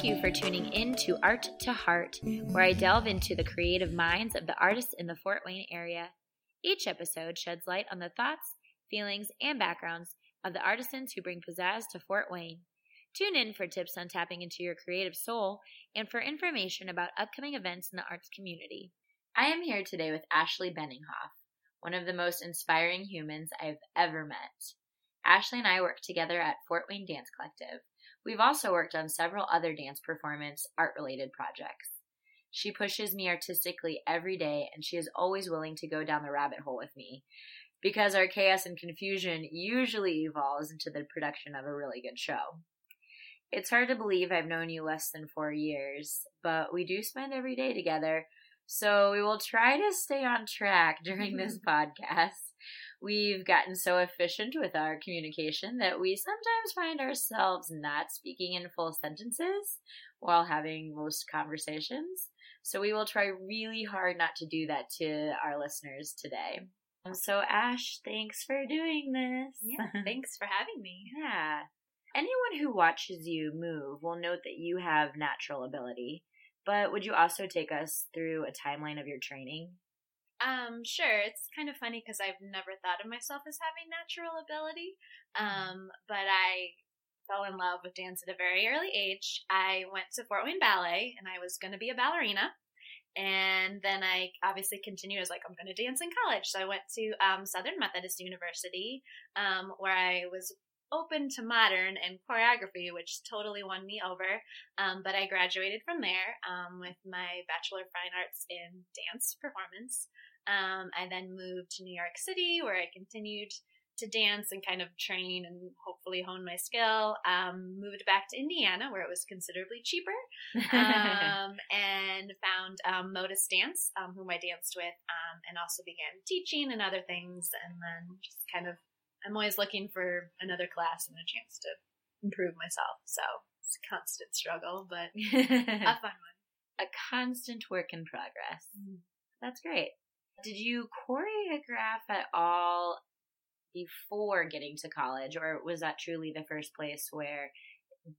Thank you for tuning in to Art to Heart, where I delve into the creative minds of the artists in the Fort Wayne area. Each episode sheds light on the thoughts, feelings, and backgrounds of the artisans who bring pizzazz to Fort Wayne. Tune in for tips on tapping into your creative soul and for information about upcoming events in the arts community. I am here today with Ashley Benninghoff, one of the most inspiring humans I've ever met. Ashley and I work together at Fort Wayne Dance Collective. We've also worked on several other dance performance art related projects. She pushes me artistically every day, and she is always willing to go down the rabbit hole with me because our chaos and confusion usually evolves into the production of a really good show. It's hard to believe I've known you less than four years, but we do spend every day together, so we will try to stay on track during this podcast. We've gotten so efficient with our communication that we sometimes find ourselves not speaking in full sentences while having most conversations. So we will try really hard not to do that to our listeners today. Um, so, Ash, thanks for doing this. Yeah, thanks for having me. Yeah. Anyone who watches you move will note that you have natural ability, but would you also take us through a timeline of your training? Um, sure. It's kind of funny because I've never thought of myself as having natural ability. Um, but I fell in love with dance at a very early age. I went to Fort Wayne Ballet and I was going to be a ballerina. And then I obviously continued as like, I'm going to dance in college. So I went to um, Southern Methodist University, um, where I was open to modern and choreography, which totally won me over. Um, but I graduated from there um, with my Bachelor of Fine Arts in Dance Performance. Um, I then moved to New York City where I continued to dance and kind of train and hopefully hone my skill. Um, moved back to Indiana where it was considerably cheaper um, and found um, Modus Dance, um, whom I danced with, um, and also began teaching and other things. And then just kind of, I'm always looking for another class and a chance to improve myself. So it's a constant struggle, but a fun one. A constant work in progress. Mm. That's great. Did you choreograph at all before getting to college, or was that truly the first place where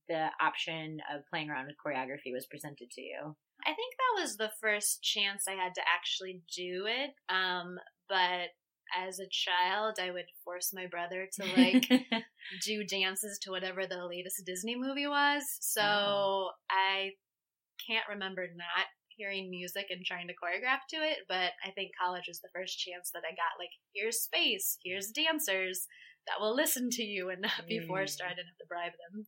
the option of playing around with choreography was presented to you? I think that was the first chance I had to actually do it. Um, but as a child, I would force my brother to like do dances to whatever the latest Disney movie was. So oh. I can't remember not hearing music and trying to choreograph to it, but I think college was the first chance that I got like, here's space, here's dancers that will listen to you and not be forced, or I didn't have to bribe them,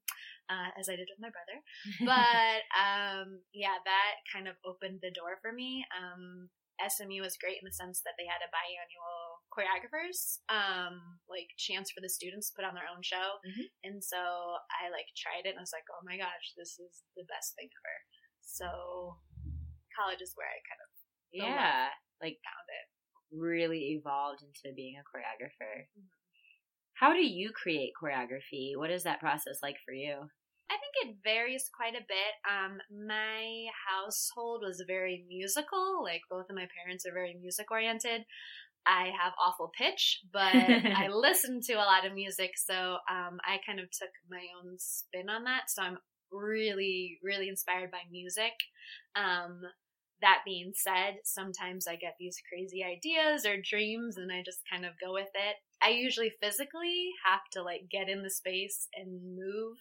uh, as I did with my brother. But um, yeah, that kind of opened the door for me. Um, SMU was great in the sense that they had a biannual choreographers, um, like chance for the students to put on their own show. Mm-hmm. And so I like tried it and I was like, oh my gosh, this is the best thing ever. So college is where I kind of yeah like found it really evolved into being a choreographer. Mm-hmm. How do you create choreography? What is that process like for you? I think it varies quite a bit. Um, my household was very musical. Like both of my parents are very music oriented. I have awful pitch, but I listen to a lot of music, so um, I kind of took my own spin on that. So I'm really, really inspired by music. Um, that being said, sometimes I get these crazy ideas or dreams and I just kind of go with it. I usually physically have to like get in the space and move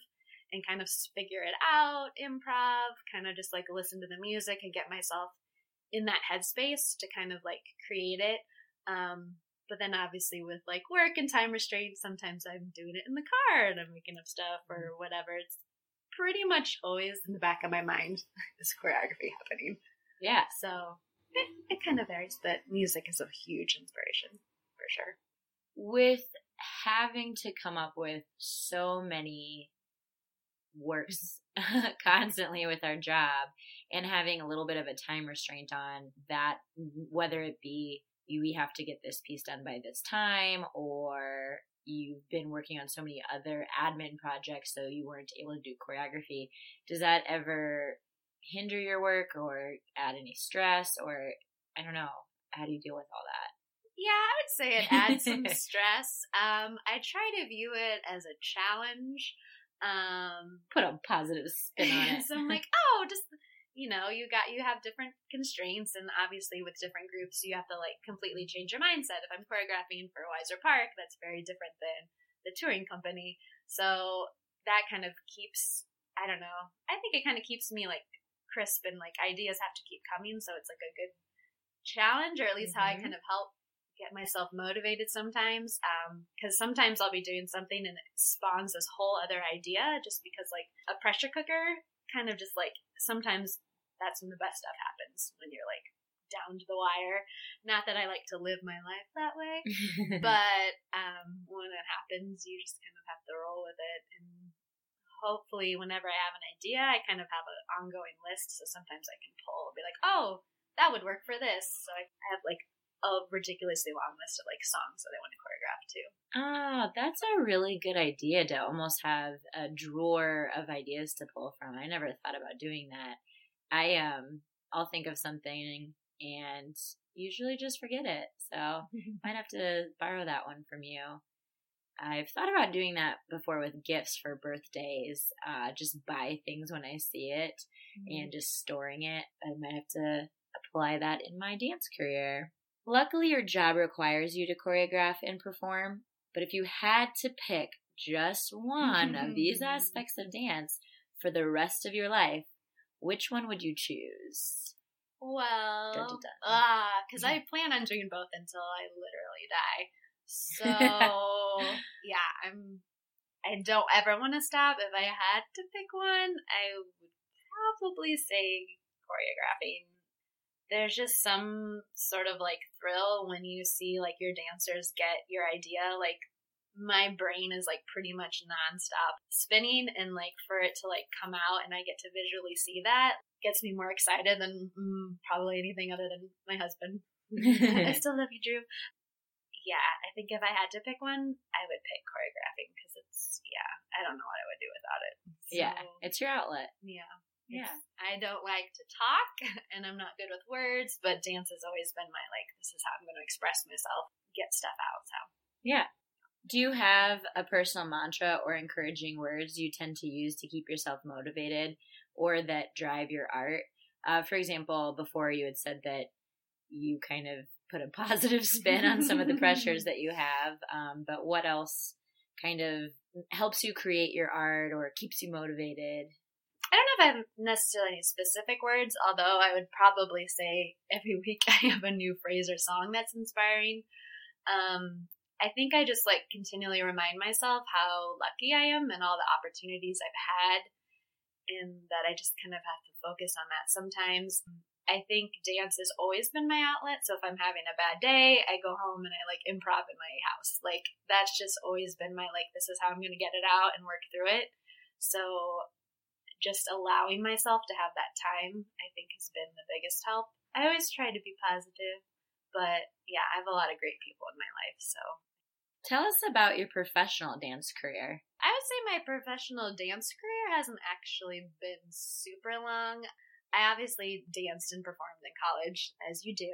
and kind of figure it out, improv, kind of just like listen to the music and get myself in that headspace to kind of like create it. Um, but then obviously with like work and time restraints, sometimes I'm doing it in the car and I'm making up stuff or mm-hmm. whatever. It's pretty much always in the back of my mind, this choreography happening. Yeah. So it, it kind of varies, but music is a huge inspiration for sure. With having to come up with so many works constantly with our job and having a little bit of a time restraint on that, whether it be we have to get this piece done by this time or you've been working on so many other admin projects so you weren't able to do choreography does that ever hinder your work or add any stress or I don't know. How do you deal with all that? Yeah, I would say it adds some stress. Um, I try to view it as a challenge. Um, Put a positive spin on it. so I'm like, oh, just you know, you got you have different constraints, and obviously with different groups, you have to like completely change your mindset. If I'm choreographing for Weisser Park, that's very different than the touring company. So that kind of keeps, I don't know, I think it kind of keeps me like crisp and like ideas have to keep coming. So it's like a good challenge, or at least mm-hmm. how I mm-hmm. kind of help get myself motivated sometimes because um, sometimes i'll be doing something and it spawns this whole other idea just because like a pressure cooker kind of just like sometimes that's when the best stuff happens when you're like down to the wire not that i like to live my life that way but um, when it happens you just kind of have to roll with it and hopefully whenever i have an idea i kind of have an ongoing list so sometimes i can pull and be like oh that would work for this so i have like a ridiculously long list of like songs that I want to choreograph too. Ah, that's a really good idea to almost have a drawer of ideas to pull from. I never thought about doing that. I um I'll think of something and usually just forget it. So might have to borrow that one from you. I've thought about doing that before with gifts for birthdays. Uh, just buy things when I see it mm-hmm. and just storing it. I might have to apply that in my dance career. Luckily, your job requires you to choreograph and perform, but if you had to pick just one of these aspects of dance for the rest of your life, which one would you choose? Well, ah, because I plan on doing both until I literally die. So yeah, I'm. I don't ever want to stop. If I had to pick one, I would probably say choreographing there's just some sort of like thrill when you see like your dancers get your idea like my brain is like pretty much nonstop spinning and like for it to like come out and I get to visually see that gets me more excited than mm, probably anything other than my husband. I still love you, Drew. Yeah, I think if I had to pick one, I would pick choreographing because it's yeah, I don't know what I would do without it. So, yeah, it's your outlet. Yeah. Yeah. I don't like to talk and I'm not good with words, but dance has always been my like this is how I'm going to express myself, get stuff out. So, yeah. Do you have a personal mantra or encouraging words you tend to use to keep yourself motivated or that drive your art? Uh, for example, before you had said that you kind of put a positive spin on some of the pressures that you have, um, but what else kind of helps you create your art or keeps you motivated? I don't know if I have necessarily any specific words, although I would probably say every week I have a new phrase or song that's inspiring. Um, I think I just like continually remind myself how lucky I am and all the opportunities I've had, and that I just kind of have to focus on that sometimes. I think dance has always been my outlet. So if I'm having a bad day, I go home and I like improv in my house. Like that's just always been my like this is how I'm going to get it out and work through it. So just allowing myself to have that time, I think has been the biggest help. I always try to be positive, but yeah, I have a lot of great people in my life, so. Tell us about your professional dance career. I would say my professional dance career hasn't actually been super long. I obviously danced and performed in college, as you do.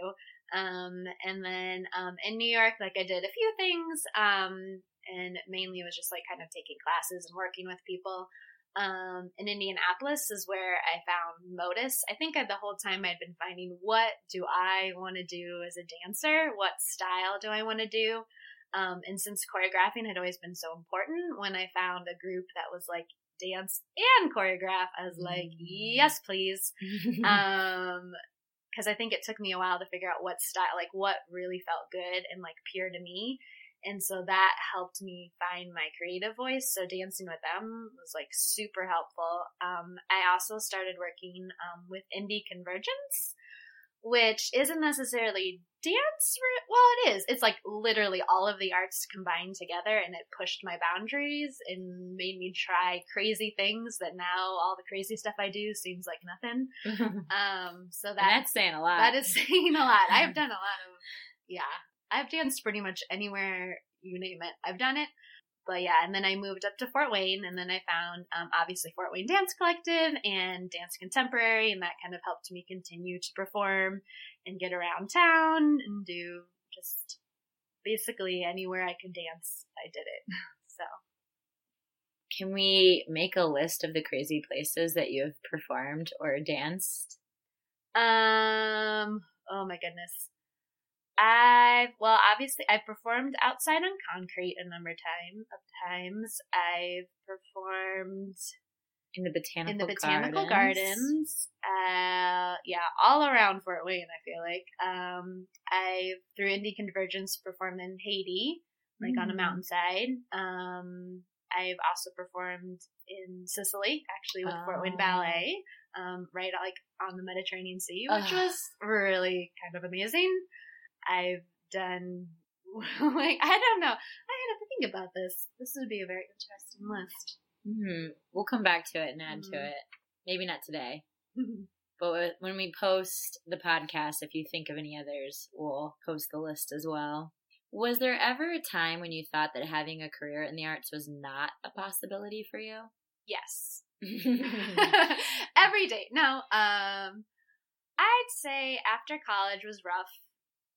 Um, and then um, in New York, like I did a few things, um, and mainly it was just like kind of taking classes and working with people um, in Indianapolis is where I found Modus. I think the whole time I'd been finding what do I want to do as a dancer? What style do I want to do? Um, and since choreographing had always been so important, when I found a group that was like dance and choreograph, I was like, mm. yes, please. um, because I think it took me a while to figure out what style, like what really felt good and like pure to me. And so that helped me find my creative voice. So dancing with them was like super helpful. Um, I also started working um, with Indy Convergence, which isn't necessarily dance. Well, it is. It's like literally all of the arts combined together, and it pushed my boundaries and made me try crazy things that now all the crazy stuff I do seems like nothing. um, so that, that's saying a lot. That is saying a lot. I've done a lot of, yeah, I've danced pretty much anywhere you name it. I've done it. But yeah, and then I moved up to Fort Wayne, and then I found um, obviously Fort Wayne Dance Collective and Dance Contemporary, and that kind of helped me continue to perform and get around town and do just basically anywhere I could dance, I did it. So. Can we make a list of the crazy places that you have performed or danced? Um, oh my goodness. I've well, obviously, I've performed outside on concrete a number of time of times. I've performed in the botanical in the botanical gardens. gardens. Uh, yeah, all around Fort Wayne. I feel like um, I through Indy Convergence performed in Haiti, like mm. on a mm. mountainside. Um, I've also performed in Sicily, actually with oh. Fort Wayne Ballet, um, right like on the Mediterranean Sea, which was really kind of amazing. I've done like I don't know. I had to think about this. This would be a very interesting list. Mm-hmm. We'll come back to it and add mm-hmm. to it. Maybe not today. but when we post the podcast, if you think of any others, we'll post the list as well. Was there ever a time when you thought that having a career in the arts was not a possibility for you? Yes. Every day. No. Um I'd say after college was rough.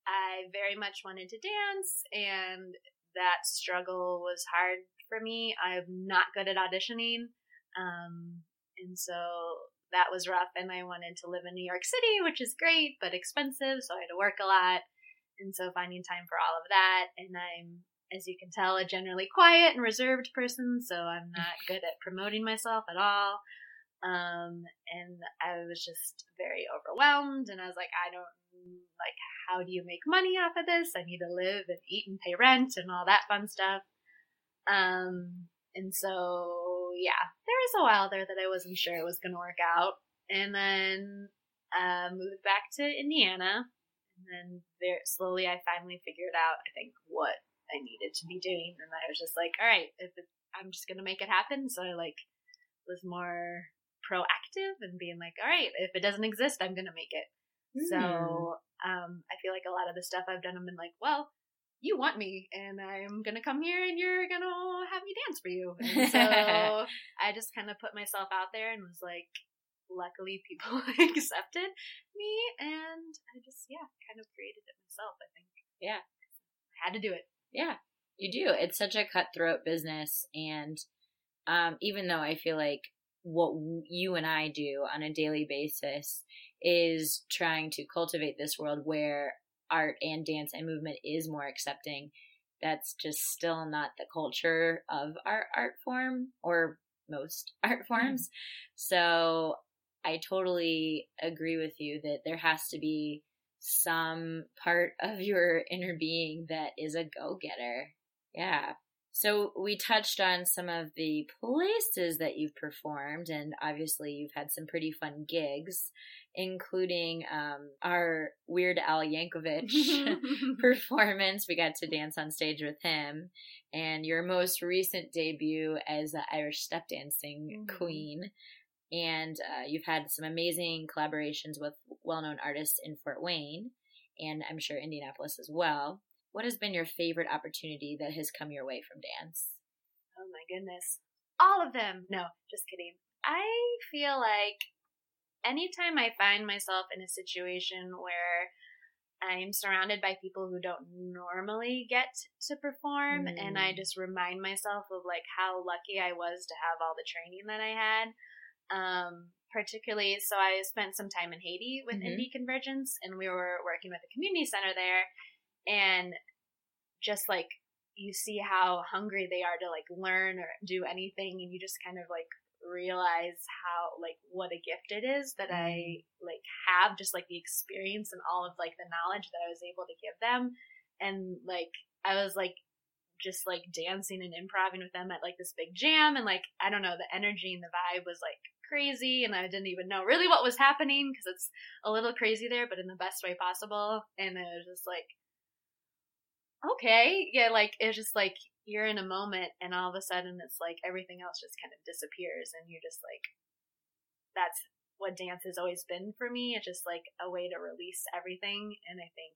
I very much wanted to dance and that struggle was hard for me. I'm not good at auditioning. Um, and so that was rough. And I wanted to live in New York City, which is great, but expensive. So I had to work a lot. And so finding time for all of that. And I'm, as you can tell, a generally quiet and reserved person. So I'm not good at promoting myself at all. Um, and I was just very overwhelmed. And I was like, I don't like, how do you make money off of this? I need to live and eat and pay rent and all that fun stuff. Um, and so, yeah, there was a while there that I wasn't sure it was going to work out. And then uh, moved back to Indiana. And then very slowly I finally figured out, I think, what I needed to be doing. And I was just like, all right, if it, I'm just going to make it happen. So I like was more proactive and being like, all right, if it doesn't exist, I'm going to make it. Mm. So um, I feel like a lot of the stuff I've done, I've been like, well, you want me and I'm gonna come here and you're gonna have me dance for you. And so I just kind of put myself out there and was like, luckily people accepted me and I just, yeah, kind of created it myself, I think. Yeah. I had to do it. Yeah, you do. It's such a cutthroat business. And um, even though I feel like what you and I do on a daily basis is trying to cultivate this world where art and dance and movement is more accepting, that's just still not the culture of our art form or most art mm-hmm. forms. Mm-hmm. So I totally agree with you that there has to be some part of your inner being that is a go getter. Yeah. So we touched on some of the places that you've performed, and obviously you've had some pretty fun gigs including um, our Weird Al Yankovic performance. We got to dance on stage with him, and your most recent debut as the Irish step dancing mm-hmm. queen. And uh, you've had some amazing collaborations with well known artists in Fort Wayne, and I'm sure Indianapolis as well. What has been your favorite opportunity that has come your way from dance? Oh my goodness. All of them. No, just kidding. I feel like anytime I find myself in a situation where I'm surrounded by people who don't normally get to perform, mm. and I mm. just remind myself of like how lucky I was to have all the training that I had. Um, particularly, so I spent some time in Haiti with mm-hmm. Indy Convergence, and we were working with a community center there, and just like you see how hungry they are to like learn or do anything, and you just kind of like realize how like what a gift it is that I mm. like have just like the experience and all of like the knowledge that I was able to give them and like I was like just like dancing and improvising with them at like this big jam and like I don't know the energy and the vibe was like crazy and I didn't even know really what was happening because it's a little crazy there but in the best way possible and it was just like okay yeah like it's just like you're in a moment and all of a sudden it's like everything else just kind of disappears and you're just like that's what dance has always been for me it's just like a way to release everything and i think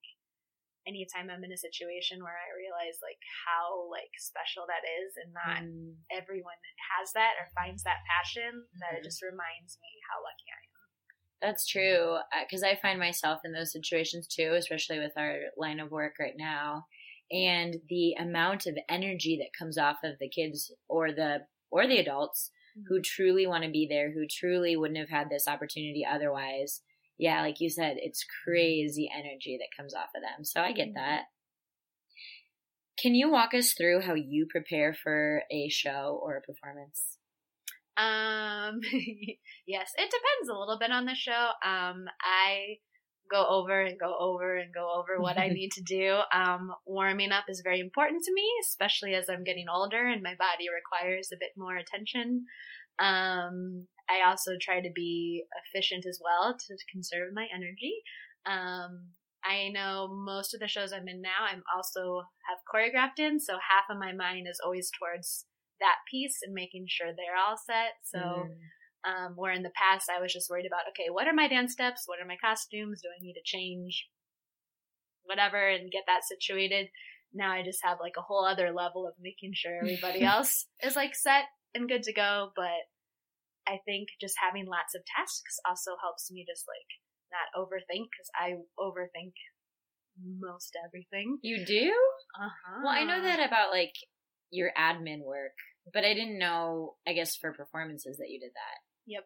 anytime i'm in a situation where i realize like how like special that is and not mm. everyone has that or finds that passion mm-hmm. that it mm-hmm. just reminds me how lucky i am that's true because uh, i find myself in those situations too especially with our line of work right now and the amount of energy that comes off of the kids or the or the adults who truly want to be there, who truly wouldn't have had this opportunity otherwise. Yeah, like you said, it's crazy energy that comes off of them. So I get that. Can you walk us through how you prepare for a show or a performance? Um, yes, it depends a little bit on the show. Um, I go over and go over and go over what I need to do. Um, warming up is very important to me, especially as I'm getting older and my body requires a bit more attention. Um, I also try to be efficient as well to conserve my energy. Um, I know most of the shows I'm in now, I'm also have choreographed in, so half of my mind is always towards that piece and making sure they're all set. So, mm. Um, where in the past I was just worried about, okay, what are my dance steps? What are my costumes? Do I need to change whatever and get that situated? Now I just have like a whole other level of making sure everybody else is like set and good to go. But I think just having lots of tasks also helps me just like not overthink because I overthink most everything. You do? Uh huh. Well, I know that about like your admin work, but I didn't know. I guess for performances that you did that. Yep.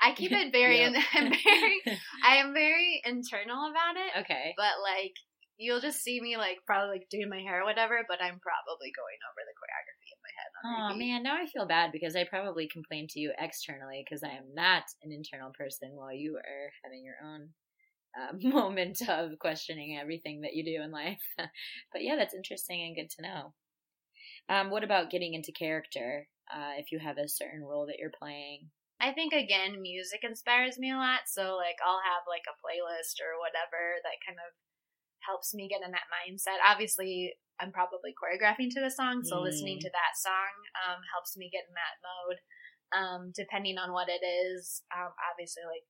I keep it very. yep. I'm very. I am very internal about it. Okay. But like, you'll just see me like probably like doing my hair or whatever, but I'm probably going over the choreography in my head. oh man, now I feel bad because I probably complained to you externally because I am not an internal person while you are having your own uh, moment of questioning everything that you do in life. but yeah, that's interesting and good to know. Um, what about getting into character? Uh, if you have a certain role that you're playing, I think again, music inspires me a lot. So like, I'll have like a playlist or whatever that kind of helps me get in that mindset. Obviously, I'm probably choreographing to the song, so mm. listening to that song um, helps me get in that mode. Um, depending on what it is, um, obviously, like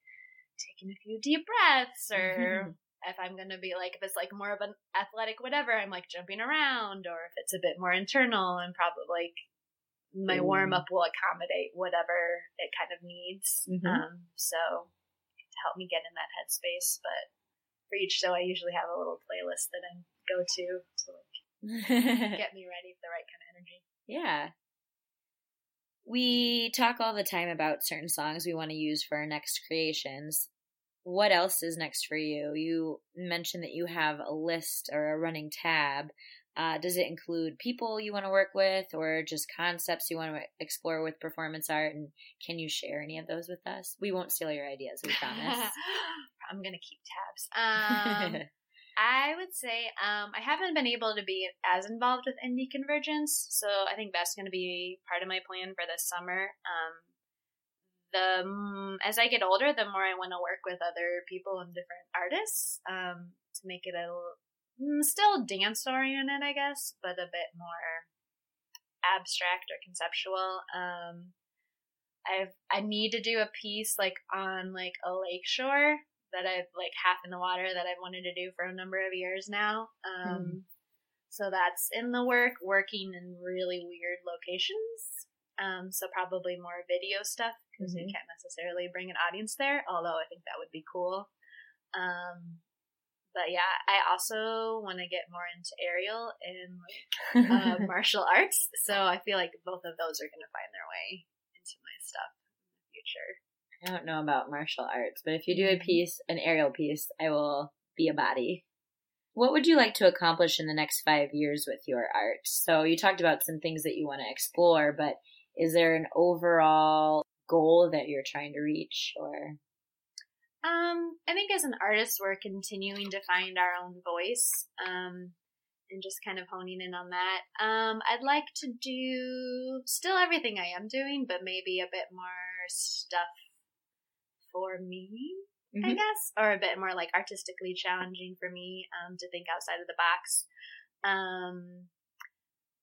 taking a few deep breaths or if I'm going to be like, if it's like more of an athletic whatever, I'm like jumping around, or if it's a bit more internal, and probably like my mm. warm up will accommodate whatever it kind of needs. Mm-hmm. Um, so to help me get in that headspace. But for each show, I usually have a little playlist that I go to to like get me ready for the right kind of energy. Yeah. We talk all the time about certain songs we want to use for our next creations what else is next for you? You mentioned that you have a list or a running tab. Uh, does it include people you want to work with or just concepts you want to explore with performance art? And can you share any of those with us? We won't steal your ideas, we promise. I'm going to keep tabs. Um, I would say um, I haven't been able to be as involved with Indy Convergence, so I think that's going to be part of my plan for this summer. Um, the mm, as I get older, the more I want to work with other people and different artists um, to make it a little, still dance oriented, I guess, but a bit more abstract or conceptual. Um, I've I need to do a piece like on like a lake shore that I've like half in the water that I've wanted to do for a number of years now. Um, mm. So that's in the work, working in really weird locations. Um, so probably more video stuff because mm-hmm. you can't necessarily bring an audience there. Although I think that would be cool. Um, but yeah, I also want to get more into aerial and like, uh, martial arts. So I feel like both of those are going to find their way into my stuff in the future. I don't know about martial arts, but if you do a mm-hmm. piece, an aerial piece, I will be a body. What would you like to accomplish in the next five years with your art? So you talked about some things that you want to explore, but is there an overall goal that you're trying to reach or um i think as an artist we're continuing to find our own voice um and just kind of honing in on that um i'd like to do still everything i am doing but maybe a bit more stuff for me mm-hmm. i guess or a bit more like artistically challenging for me um to think outside of the box um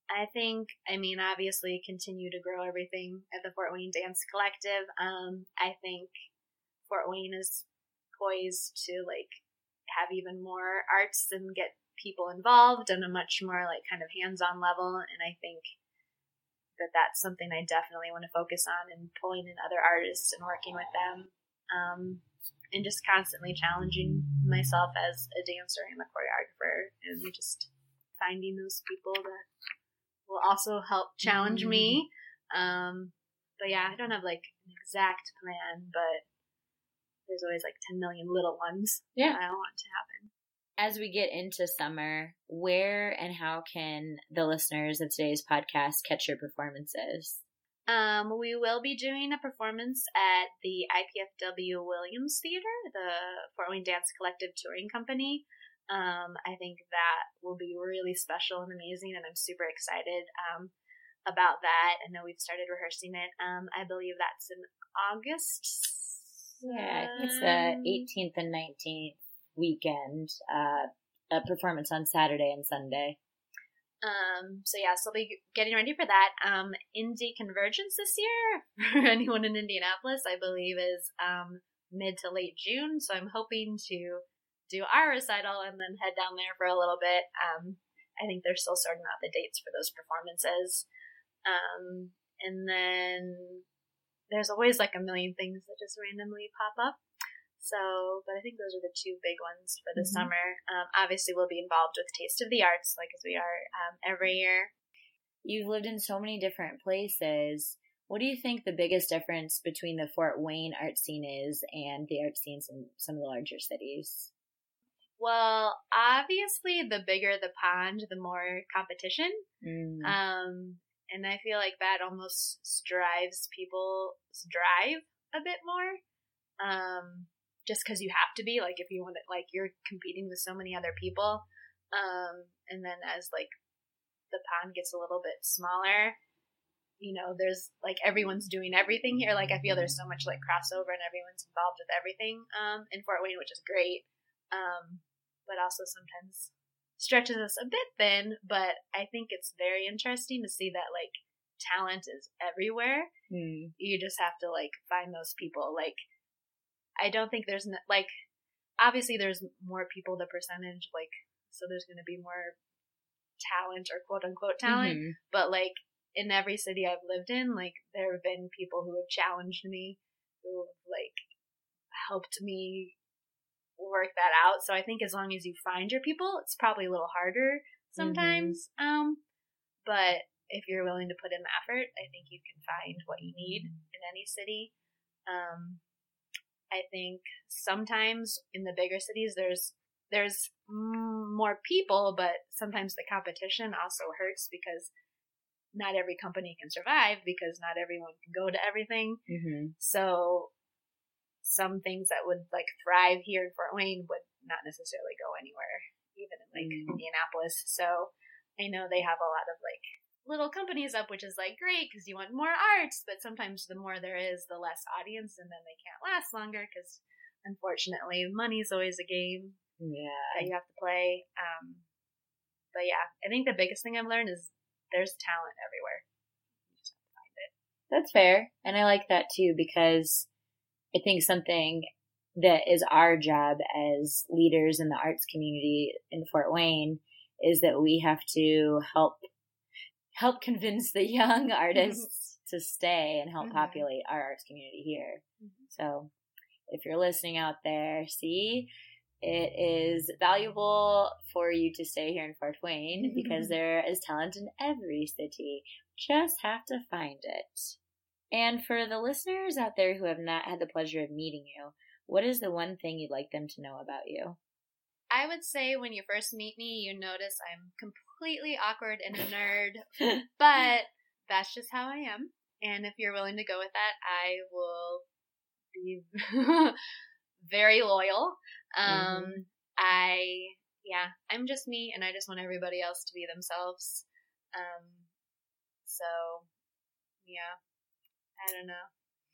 I think, I mean, obviously continue to grow everything at the Fort Wayne Dance Collective. Um, I think Fort Wayne is poised to like have even more arts and get people involved on a much more like kind of hands-on level. And I think that that's something I definitely want to focus on and pulling in other artists and working with them. Um, and just constantly challenging myself as a dancer and a choreographer and just finding those people that will also help challenge mm-hmm. me Um, but yeah, I don't have like an exact plan, but there's always like 10 million little ones Yeah. that I want to happen. As we get into summer, where and how can the listeners of today's podcast catch your performances? Um, we will be doing a performance at the IPFW Williams Theater, the Fort Wayne Dance Collective Touring Company. Um, I think that will be really special and amazing, and I'm super excited um, about that. I know we've started rehearsing it. Um, I believe that's in August. Yeah, it's Um, the 18th and 19th weekend. Uh, a performance on Saturday and Sunday. Um, so yeah, so we'll be getting ready for that. Um, Indy Convergence this year for anyone in Indianapolis, I believe, is um, mid to late June. So I'm hoping to do our recital and then head down there for a little bit. Um, I think they're still sorting out the dates for those performances. Um, and then there's always like a million things that just randomly pop up. So, but I think those are the two big ones for the Mhm. summer. Um, obviously, we'll be involved with Taste of the Arts, like as we are um, every year. You've lived in so many different places. What do you think the biggest difference between the Fort Wayne art scene is and the art scenes in some of the larger cities? Well, obviously, the bigger the pond, the more competition. Mm. Um, and I feel like that almost drives people's drive a bit more. Um, just because you have to be like if you want to like you're competing with so many other people. Um, and then as like the pond gets a little bit smaller, you know, there's like everyone's doing everything here. Like I feel there's so much like crossover and everyone's involved with everything um, in Fort Wayne, which is great. Um, but also sometimes stretches us a bit thin. But I think it's very interesting to see that like talent is everywhere. Mm. You just have to like find those people. Like I don't think there's like obviously there's more people the percentage like so there's going to be more talent or quote unquote talent Mhm. but like in every city I've lived in, like there have been people who have challenged me, who have like helped me work that out. So I think as long as you find your people, it's probably a little harder sometimes. Um, but if you're willing to put in the effort, I think you can find what you need in any city. Um, I think sometimes in the bigger cities, there's there's more people, but sometimes the competition also hurts because not every company can survive because not everyone can go to everything. Mhm. So some things that would like thrive here in Fort Wayne would not necessarily go anywhere, even in like Mm. Indianapolis. So I know they have a lot of like little companies up, which is like great because you want more arts, but sometimes the more there is, the less audience, and then they can't last longer because unfortunately money's always a game Yeah. that you have to play. Um, but yeah, I think the biggest thing I've learned is there's talent everywhere. You just have to find it. That's fair. And I like that too because I think something that is our job as leaders in the arts community in Fort Wayne is that we have to help help convince the young artists to stay and help Mhm. populate our arts community here. Mhm. So if you're listening out there, see it is valuable for you to stay here in Fort Wayne because there is talent in every city. Just have to find it. And for the listeners out there who have not had the pleasure of meeting you, what is the one thing you'd like them to know about you? I would say when you first meet me, you notice I'm completely awkward and a nerd, but that's just how I am. And if you're willing to go with that, I will be very loyal. Um, I, yeah, I'm just me, and I just want everybody else to be themselves. Um, so, yeah, I don't know.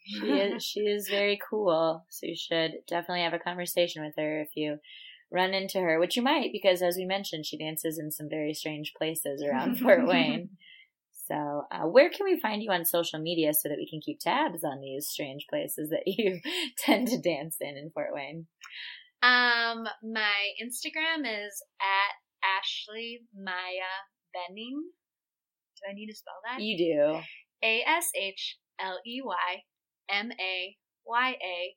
she is she is very cool. So you should definitely have a conversation with her if you run into her, which you might because as we mentioned, she dances in some very strange places around Fort Wayne. So, uh, where can we find you on social media so that we can keep tabs on these strange places that you tend to dance in in Fort Wayne? Um, my Instagram is at Ashley Maya Benning. Do I need to spell that? You do. A S H L E Y M A Y A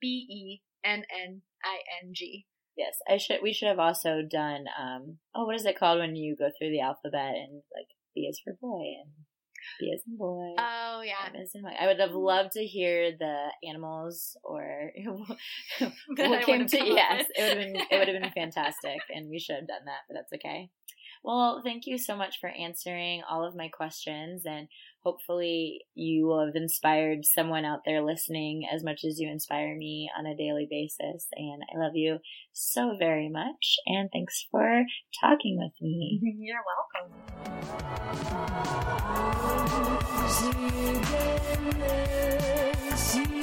B E N N I N G. Yes, I should. We should have also done. Um, oh, what is it called when you go through the alphabet and like B is for boy and B is in boy. Oh yeah. M as in Mike. I would have loved to hear the animals or what came to yes, it would have been it would have been fantastic, and we should have done that, but that's okay. Well, thank you so much for answering all of my questions, and hopefully you will have inspired someone out there listening as much as you inspire me on a daily basis. And I love you so very much, and thanks for talking with me. You're welcome. See